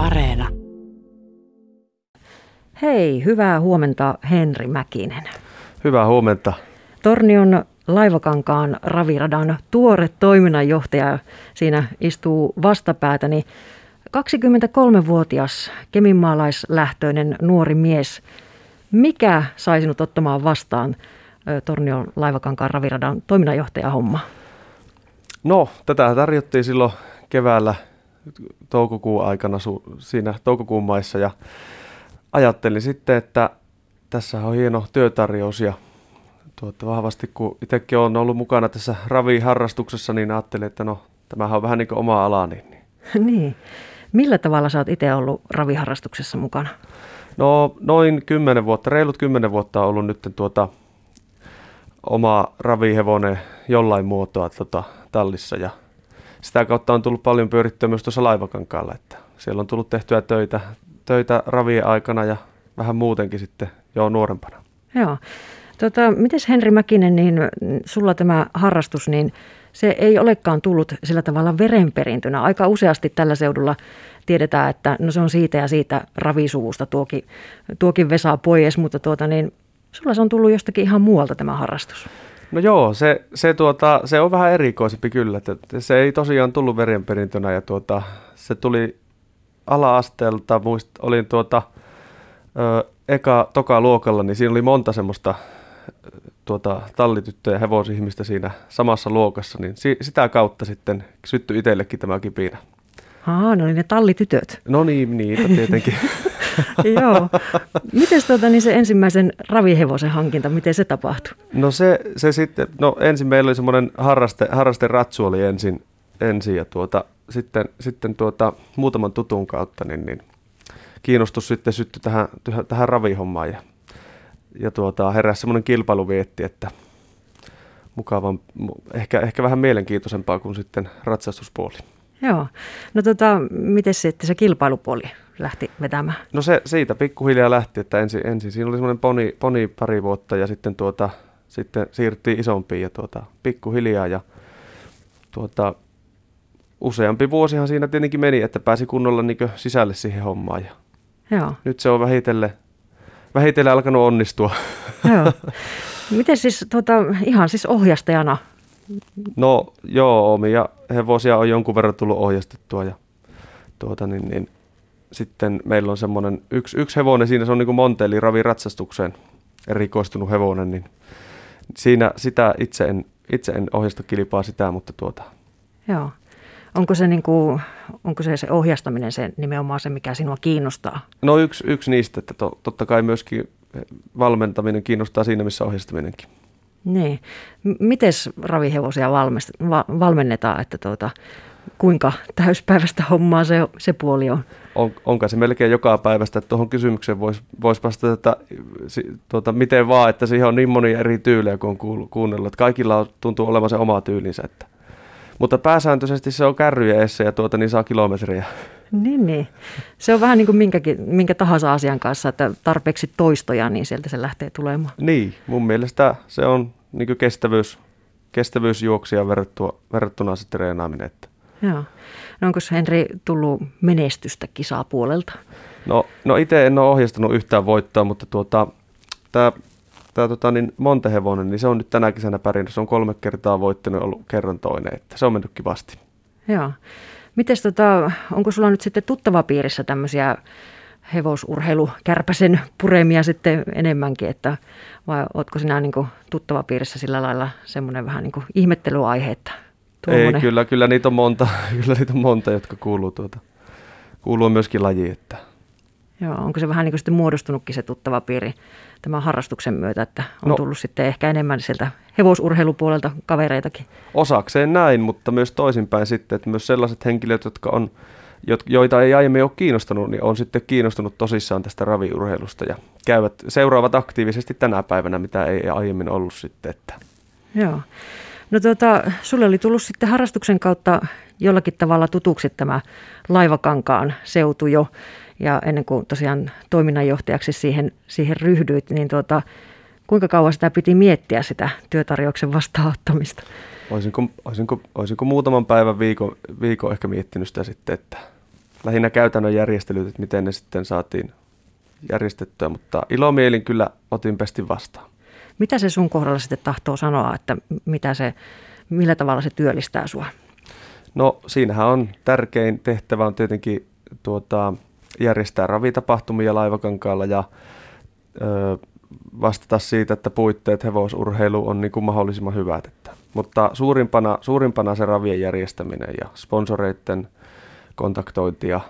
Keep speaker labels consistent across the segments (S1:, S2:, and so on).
S1: Areena.
S2: Hei, hyvää huomenta Henri Mäkinen.
S3: Hyvää huomenta.
S2: Tornion Laivakankaan raviradan tuore toiminnanjohtaja siinä istuu vastapäätäni. 23-vuotias keminmaalaislähtöinen nuori mies. Mikä sai sinut ottamaan vastaan Tornion Laivakankaan raviradan toiminnanjohtajahomma?
S3: No, tätä tarjottiin silloin keväällä toukokuun aikana siinä toukokuun maissa ja ajattelin sitten, että tässä on hieno työtarjous ja tuota, vahvasti kun itsekin olen ollut mukana tässä raviharrastuksessa, niin ajattelin, että no tämähän on vähän niin kuin oma alani. Niin.
S2: niin. Millä tavalla sä oot itse ollut raviharrastuksessa mukana?
S3: No noin kymmenen vuotta, reilut kymmenen vuotta on ollut nyt tuota, oma ravihevonen jollain muotoa tuota, tallissa ja sitä kautta on tullut paljon pyörittyä myös tuossa laivakankaalla, että siellä on tullut tehtyä töitä, töitä ravien aikana ja vähän muutenkin sitten jo nuorempana.
S2: Joo. Tota, Miten Henri Mäkinen, niin sulla tämä harrastus, niin se ei olekaan tullut sillä tavalla verenperintönä. Aika useasti tällä seudulla tiedetään, että no se on siitä ja siitä ravisuvusta tuokin, tuokin Vesa pois, mutta tuota, niin, sulla se on tullut jostakin ihan muualta tämä harrastus.
S3: No joo, se, se, tuota, se on vähän erikoisempi kyllä. Että se ei tosiaan tullut verenperintönä ja tuota, se tuli ala-asteelta, muist, olin tuota, ö, eka, toka luokalla, niin siinä oli monta semmoista tuota, tallityttöjä ja hevosihmistä siinä samassa luokassa, niin si, sitä kautta sitten syttyi itsellekin tämä kipinä.
S2: Aa, no niin ne tallitytöt.
S3: No niin, niitä tietenkin.
S2: Joo. Miten tuota, niin se ensimmäisen ravihevosen hankinta, miten se tapahtui?
S3: No se, se sitten, no ensin meillä oli semmoinen harraste, harraste ratsu oli ensin, ensin ja tuota, sitten, sitten tuota, muutaman tutun kautta niin, niin kiinnostus sitten syttyi tähän, tähän ravihommaan ja, ja tuota, heräsi semmoinen kilpailuvietti, että mukavan, ehkä, ehkä vähän mielenkiintoisempaa kuin sitten ratsastuspuoli.
S2: Joo. No tota, miten sitten se kilpailupuoli lähti vetämään?
S3: No se siitä pikkuhiljaa lähti, että ensin, ensin siinä oli semmoinen poni, poni pari vuotta ja sitten, tuota, sitten siirryttiin isompiin ja tuota, pikkuhiljaa ja tuota, useampi vuosihan siinä tietenkin meni, että pääsi kunnolla niin sisälle siihen hommaan ja
S2: Joo.
S3: nyt se on vähitellen, vähitellen alkanut onnistua.
S2: Joo. Miten siis tuota, ihan siis ohjastajana
S3: No joo, omia hevosia on jonkun verran tullut ohjastettua ja tuota, niin, niin, sitten meillä on semmoinen yksi, yksi hevonen, siinä se on niin kuin Monteeli raviratsastukseen erikoistunut hevonen, niin siinä sitä itse en, itse en ohjasta kilpaa sitä, mutta tuota.
S2: Joo. Onko se, niin kuin, onko se, se ohjastaminen se nimenomaan se, mikä sinua kiinnostaa?
S3: No yksi, yksi niistä, että to, totta kai myöskin valmentaminen kiinnostaa siinä, missä ohjastaminenkin.
S2: Niin. Miten ravihevosia va- valmennetaan, että tuota, kuinka täyspäiväistä hommaa se, se puoli on?
S3: on onko se melkein joka päivästä, että tuohon kysymykseen voisi vois vastata, että tuota, miten vaan, että siihen on niin moni eri tyylejä, kun on kuunnellut, että kaikilla tuntuu olevan se oma tyylinsä. Että. Mutta pääsääntöisesti se on kärryjä eessä ja tuota, niin saa kilometriä.
S2: Niin, niin. Se on vähän niin kuin minkäkin, minkä tahansa asian kanssa, että tarpeeksi toistoja, niin sieltä se lähtee tulemaan.
S3: Niin, mun mielestä se on niin kestävyys, kestävyysjuoksia verrattuna, verrattuna se treenaaminen. Että.
S2: Joo. No onko Henri tullut menestystä kisaa puolelta?
S3: No, no itse en ole ohjastanut yhtään voittoa, mutta tuota, tämä tämä tota, niin Montehevonen, niin se on nyt tänä kesänä pärjännyt. Se on kolme kertaa voittanut ollut kerran toinen, että se on mennyt kivasti.
S2: Joo. Mites tota, onko sulla nyt sitten tuttava piirissä tämmöisiä hevosurheilukärpäsen puremia sitten enemmänkin, että vai ootko sinä niin kuin tuttava piirissä sillä lailla semmoinen vähän niin ihmettelyaihe, että
S3: Tuommoinen. Ei, kyllä, kyllä niitä on monta, kyllä niitä on monta, jotka kuuluu, tuota, kuuluu myöskin lajiin. Että.
S2: Joo, onko se vähän niin kuin sitten muodostunutkin se tuttava piiri tämän harrastuksen myötä, että on no, tullut sitten ehkä enemmän sieltä hevosurheilupuolelta kavereitakin?
S3: Osakseen näin, mutta myös toisinpäin sitten, että myös sellaiset henkilöt, jotka on, joita ei aiemmin ole kiinnostunut, niin on sitten kiinnostunut tosissaan tästä raviurheilusta ja käyvät, seuraavat aktiivisesti tänä päivänä, mitä ei aiemmin ollut sitten. Että.
S2: Joo. No tota, sulle oli tullut sitten harrastuksen kautta jollakin tavalla tutuksi tämä laivakankaan seutu jo. Ja ennen kuin tosiaan toiminnanjohtajaksi siihen, siihen ryhdyit, niin tota, kuinka kauan sitä piti miettiä sitä työtarjouksen vastaanottamista?
S3: Olisinko, olisinko, olisinko muutaman päivän viikon, viikon ehkä miettinyt sitä sitten, että lähinnä käytännön järjestelyt, että miten ne sitten saatiin järjestettyä, mutta ilomielin kyllä otin pestin vastaan.
S2: Mitä se sun kohdalla sitten tahtoo sanoa, että mitä se, millä tavalla se työllistää sua?
S3: No siinähän on tärkein tehtävä on tietenkin tuota, järjestää ravitapahtumia laivakankaalla ja ö, vastata siitä, että puitteet hevosurheilu on niin kuin mahdollisimman hyvät. Että. Mutta suurimpana, suurimpana se ravien järjestäminen ja sponsoreiden kontaktointi ja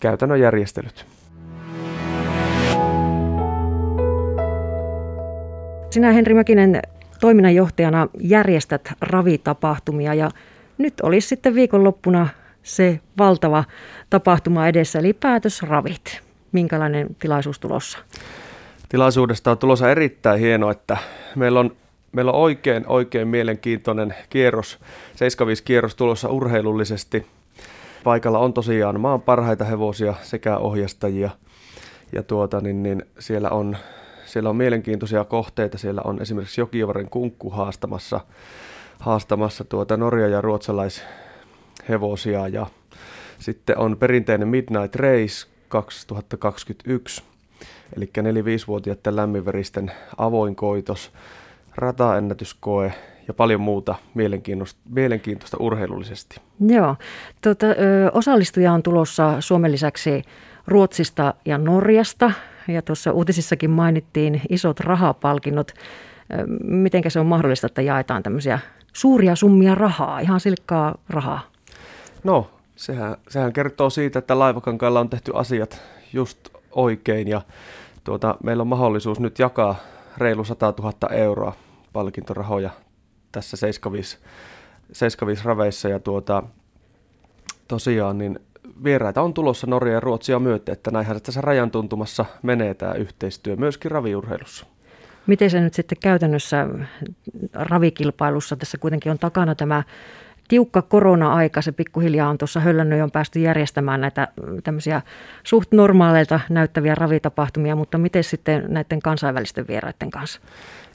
S3: käytännön järjestelyt.
S2: Sinä Henri Mäkinen toiminnanjohtajana järjestät ravitapahtumia ja nyt olisi sitten viikonloppuna se valtava tapahtuma edessä, eli päätösravit. Minkälainen tilaisuus tulossa?
S3: Tilaisuudesta on tulossa erittäin hieno, että meillä on, meillä on oikein, oikein mielenkiintoinen kierros, 75 kierros tulossa urheilullisesti. Paikalla on tosiaan maan parhaita hevosia sekä ohjastajia. Ja tuota, niin, niin siellä, on, siellä on mielenkiintoisia kohteita. Siellä on esimerkiksi Jokivaren kunkku haastamassa, haastamassa tuota Norja- ja ruotsalaishevosia. Ja sitten on perinteinen Midnight Race 2021, eli 4-5-vuotiaiden lämminveristen avoinkoitos, rataennätyskoe ja paljon muuta mielenkiintoista, mielenkiintoista urheilullisesti.
S2: Joo. Tuota, ö, osallistuja on tulossa Suomen lisäksi Ruotsista ja Norjasta. Ja tuossa uutisissakin mainittiin isot rahapalkinnot. Miten se on mahdollista, että jaetaan tämmöisiä suuria summia rahaa, ihan silkkaa rahaa?
S3: No, sehän, sehän kertoo siitä, että laivakankaalla on tehty asiat just oikein ja tuota, meillä on mahdollisuus nyt jakaa reilu 100 000 euroa palkintorahoja tässä 75, 75 raveissa ja tuota, tosiaan niin vieraita on tulossa Norja ja Ruotsia myöten, että näinhän tässä rajan tuntumassa menee tämä yhteistyö myöskin raviurheilussa.
S2: Miten se nyt sitten käytännössä ravikilpailussa, tässä kuitenkin on takana tämä tiukka korona-aika, se pikkuhiljaa on tuossa höllännyt on päästy järjestämään näitä tämmöisiä suht normaaleilta näyttäviä ravitapahtumia, mutta miten sitten näiden kansainvälisten vieraiden kanssa?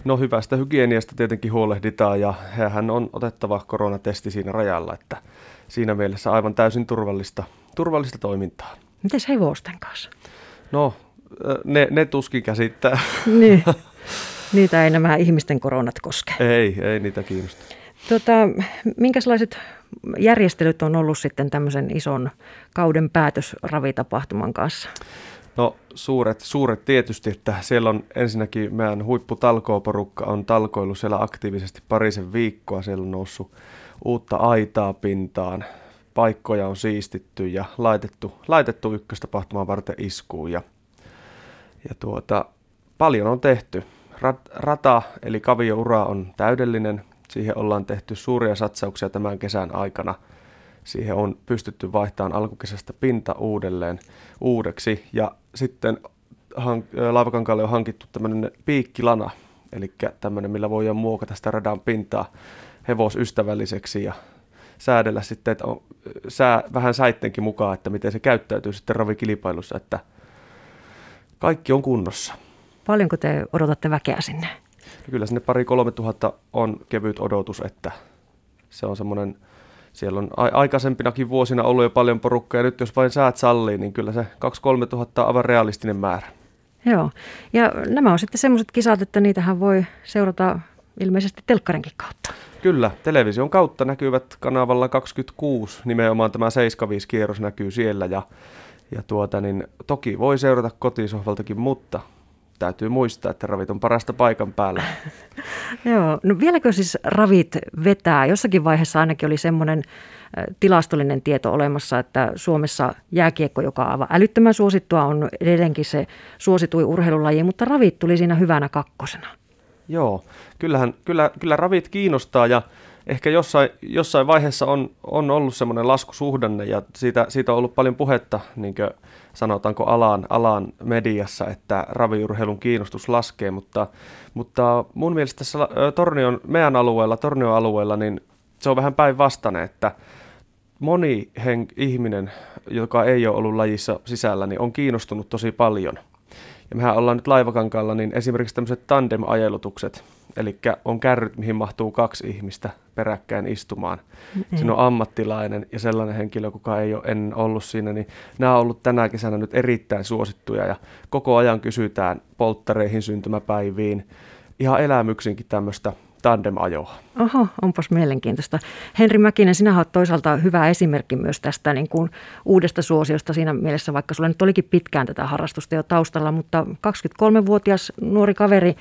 S3: No hyvästä hygieniasta tietenkin huolehditaan ja hän on otettava koronatesti siinä rajalla, että siinä mielessä aivan täysin turvallista, turvallista toimintaa.
S2: Miten hevosten kanssa?
S3: No ne, ne tuskin käsittää.
S2: niin. Niitä ei nämä ihmisten koronat koske.
S3: Ei, ei niitä kiinnosta.
S2: Tota, minkälaiset järjestelyt on ollut sitten tämmöisen ison kauden päätösravitapahtuman kanssa?
S3: No suuret, suuret tietysti, että siellä on ensinnäkin meidän huipputalkooporukka on talkoillut siellä aktiivisesti parisen viikkoa. Siellä on noussut uutta aitaa pintaan, paikkoja on siistitty ja laitettu, laitettu ykköstapahtumaan varten iskuun. Ja, ja tuota, paljon on tehty. Rat, rata eli kavioura on täydellinen. Siihen ollaan tehty suuria satsauksia tämän kesän aikana. Siihen on pystytty vaihtamaan alkukesästä pinta uudelleen uudeksi ja sitten hank- laivakankaalle on hankittu tämmöinen piikkilana, eli tämmöinen, millä voidaan muokata sitä radan pintaa hevosystävälliseksi ja säädellä sitten, että on sää, vähän säittenkin mukaan, että miten se käyttäytyy sitten ravikilpailussa, että kaikki on kunnossa.
S2: Paljonko te odotatte väkeä sinne?
S3: Kyllä sinne pari kolme tuhatta on kevyt odotus, että se on semmoinen, siellä on aikaisempinakin vuosina ollut jo paljon porukkaa ja nyt jos vain säät sallii, niin kyllä se 2-3 tuhatta on aivan realistinen määrä.
S2: Joo, ja nämä on sitten semmoiset kisat, että niitähän voi seurata ilmeisesti telkkarinkin kautta.
S3: Kyllä, television kautta näkyvät kanavalla 26, nimenomaan tämä 75-kierros näkyy siellä ja, ja tuota, niin toki voi seurata kotisohvaltakin, mutta täytyy muistaa, että ravit on parasta paikan päällä.
S2: Joo, no vieläkö siis ravit vetää? Jossakin vaiheessa ainakin oli semmoinen tilastollinen tieto olemassa, että Suomessa jääkiekko, joka on aivan älyttömän suosittua, on edelleenkin se suositui urheilulaji, mutta ravit tuli siinä hyvänä kakkosena.
S3: Joo, kyllähän, kyllä, kyllä ravit kiinnostaa ja ehkä jossain, jossain vaiheessa on, on ollut semmoinen laskusuhdanne ja siitä, siitä on ollut paljon puhetta, niin kuin sanotaanko alan, alan mediassa, että raviurheilun kiinnostus laskee, mutta, mutta mun mielestä tässä Tornion, meidän alueella, Tornion alueella, niin se on vähän päinvastainen, että moni hen, ihminen, joka ei ole ollut lajissa sisällä, niin on kiinnostunut tosi paljon. Ja mehän ollaan nyt laivakankaalla, niin esimerkiksi tämmöiset tandem-ajelutukset, Eli on kärryt, mihin mahtuu kaksi ihmistä peräkkäin istumaan. Mm. Siinä on ammattilainen ja sellainen henkilö, kuka ei ole ennen ollut siinä, niin nämä on ollut tänä kesänä nyt erittäin suosittuja ja koko ajan kysytään polttareihin, syntymäpäiviin, ihan elämyksinkin tämmöistä tandem-ajoa.
S2: Oho, onpas mielenkiintoista. Henri Mäkinen, sinä olet toisaalta hyvä esimerkki myös tästä niin kuin uudesta suosiosta siinä mielessä, vaikka sulla nyt olikin pitkään tätä harrastusta jo taustalla, mutta 23-vuotias nuori kaveri,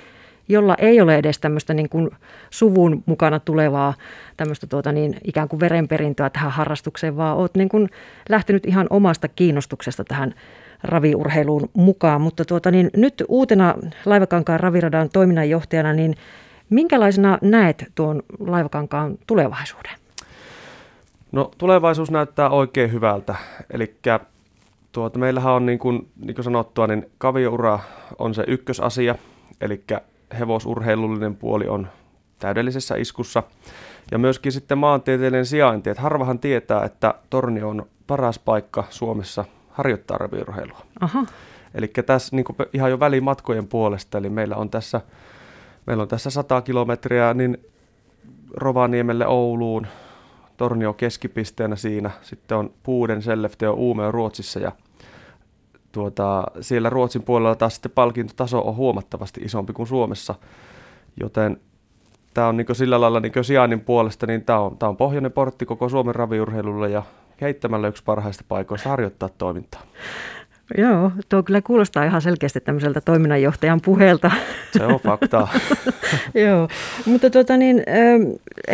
S2: jolla ei ole edes tämmöistä niin kuin suvun mukana tulevaa tämmöistä tuota niin, ikään kuin verenperintöä tähän harrastukseen, vaan olet niin kuin lähtenyt ihan omasta kiinnostuksesta tähän raviurheiluun mukaan. Mutta tuota niin, nyt uutena Laivakankaan raviradan toiminnanjohtajana, niin Minkälaisena näet tuon laivakankaan tulevaisuuden?
S3: No tulevaisuus näyttää oikein hyvältä. Eli tuota, meillähän on niin kuin, niin kuin sanottua, niin kavioura on se ykkösasia. Eli hevosurheilullinen puoli on täydellisessä iskussa. Ja myöskin sitten maantieteellinen sijainti. Että harvahan tietää, että Tornio on paras paikka Suomessa harjoittaa raviurheilua. Eli tässä niin ihan jo välimatkojen puolesta, eli meillä on tässä Meillä on tässä 100 kilometriä niin Rovaniemelle Ouluun, Tornio keskipisteenä siinä. Sitten on Puuden, Sellefte Uume on Ruotsissa ja tuota, siellä Ruotsin puolella taas sitten palkintotaso on huomattavasti isompi kuin Suomessa, joten tämä on niin sillä lailla niin sijainnin puolesta, niin tämä on, tämä on pohjoinen portti koko Suomen raviurheilulle ja heittämällä yksi parhaista paikoista harjoittaa toimintaa.
S2: Joo, tuo kyllä kuulostaa ihan selkeästi tämmöiseltä toiminnanjohtajan puheelta.
S3: Se on faktaa.
S2: Joo, mutta tuota niin,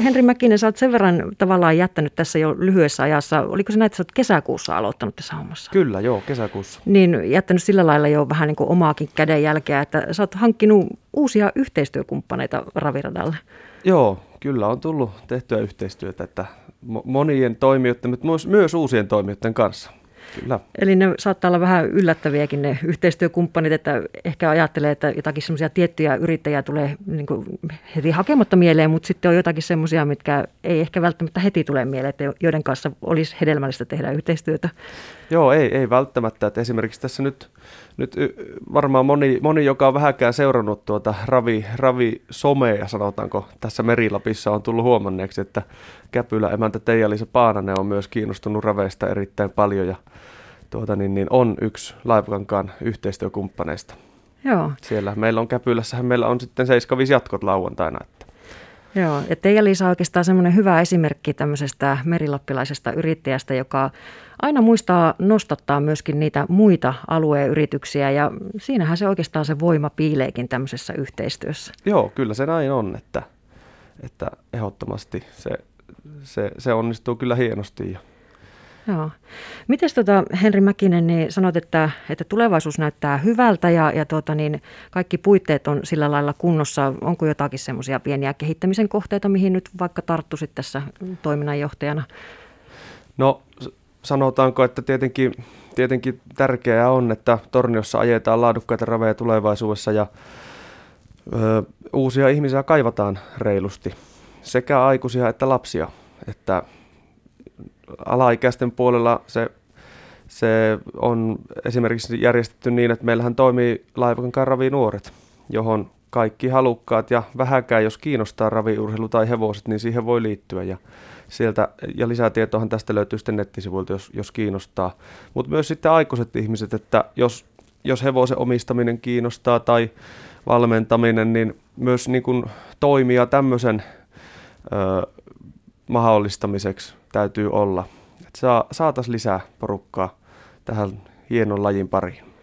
S2: Henri Mäkinen, sä oot sen verran tavallaan jättänyt tässä jo lyhyessä ajassa. Oliko se näin, että sä oot kesäkuussa aloittanut tässä hommassa?
S3: Kyllä, joo, kesäkuussa.
S2: Niin, jättänyt sillä lailla jo vähän niin kuin omaakin kädenjälkeä, että sä oot hankkinut uusia yhteistyökumppaneita Raviradalle.
S3: Joo, kyllä on tullut tehtyä yhteistyötä, että monien toimijoiden, mutta myös, myös uusien toimijoiden kanssa. Kyllä.
S2: Eli ne saattaa olla vähän yllättäviäkin ne yhteistyökumppanit, että ehkä ajattelee, että jotakin semmoisia tiettyjä yrittäjiä tulee niin kuin heti hakematta mieleen, mutta sitten on jotakin semmoisia, mitkä ei ehkä välttämättä heti tule mieleen, että joiden kanssa olisi hedelmällistä tehdä yhteistyötä.
S3: Joo, ei, ei välttämättä. Että esimerkiksi tässä nyt, nyt varmaan moni, moni, joka on vähäkään seurannut tuota ravi, ravi somea, sanotaanko, tässä Merilapissa on tullut huomanneeksi, että Käpylä emäntä Teija-Liisa Paananen on myös kiinnostunut raveista erittäin paljon ja tuota, niin, niin on yksi Laivakankaan yhteistyökumppaneista.
S2: Joo.
S3: Siellä meillä on Käpylässähän meillä on sitten 75 jatkot lauantaina. Että.
S2: Joo, ja Teija-Liisa on oikeastaan semmoinen hyvä esimerkki tämmöisestä merilappilaisesta yrittäjästä, joka aina muistaa nostattaa myöskin niitä muita alueen yrityksiä ja siinähän se oikeastaan se voima piileekin tämmöisessä yhteistyössä.
S3: Joo, kyllä se näin on, että, että ehdottomasti se, se, se onnistuu kyllä hienosti. Ja
S2: Joo. Miten tota, Henri Mäkinen, niin sanot, että, että tulevaisuus näyttää hyvältä ja, ja tuota, niin kaikki puitteet on sillä lailla kunnossa. Onko jotakin semmoisia pieniä kehittämisen kohteita, mihin nyt vaikka tarttuisit tässä toiminnanjohtajana?
S3: No sanotaanko, että tietenkin, tietenkin tärkeää on, että Torniossa ajetaan laadukkaita raveja tulevaisuudessa ja ö, uusia ihmisiä kaivataan reilusti, sekä aikuisia että lapsia. Että alaikäisten puolella se, se on esimerkiksi järjestetty niin, että meillähän toimii laivakan ravi nuoret, johon kaikki halukkaat ja vähäkään, jos kiinnostaa raviurheilu tai hevoset, niin siihen voi liittyä. Ja, sieltä, ja lisätietoahan tästä löytyy sitten nettisivuilta, jos, jos kiinnostaa. Mutta myös sitten aikuiset ihmiset, että jos, jos hevosen omistaminen kiinnostaa tai valmentaminen, niin myös niin kuin toimia tämmöisen ö, mahdollistamiseksi täytyy olla. Että saa, saataisiin lisää porukkaa tähän hienon lajin pariin.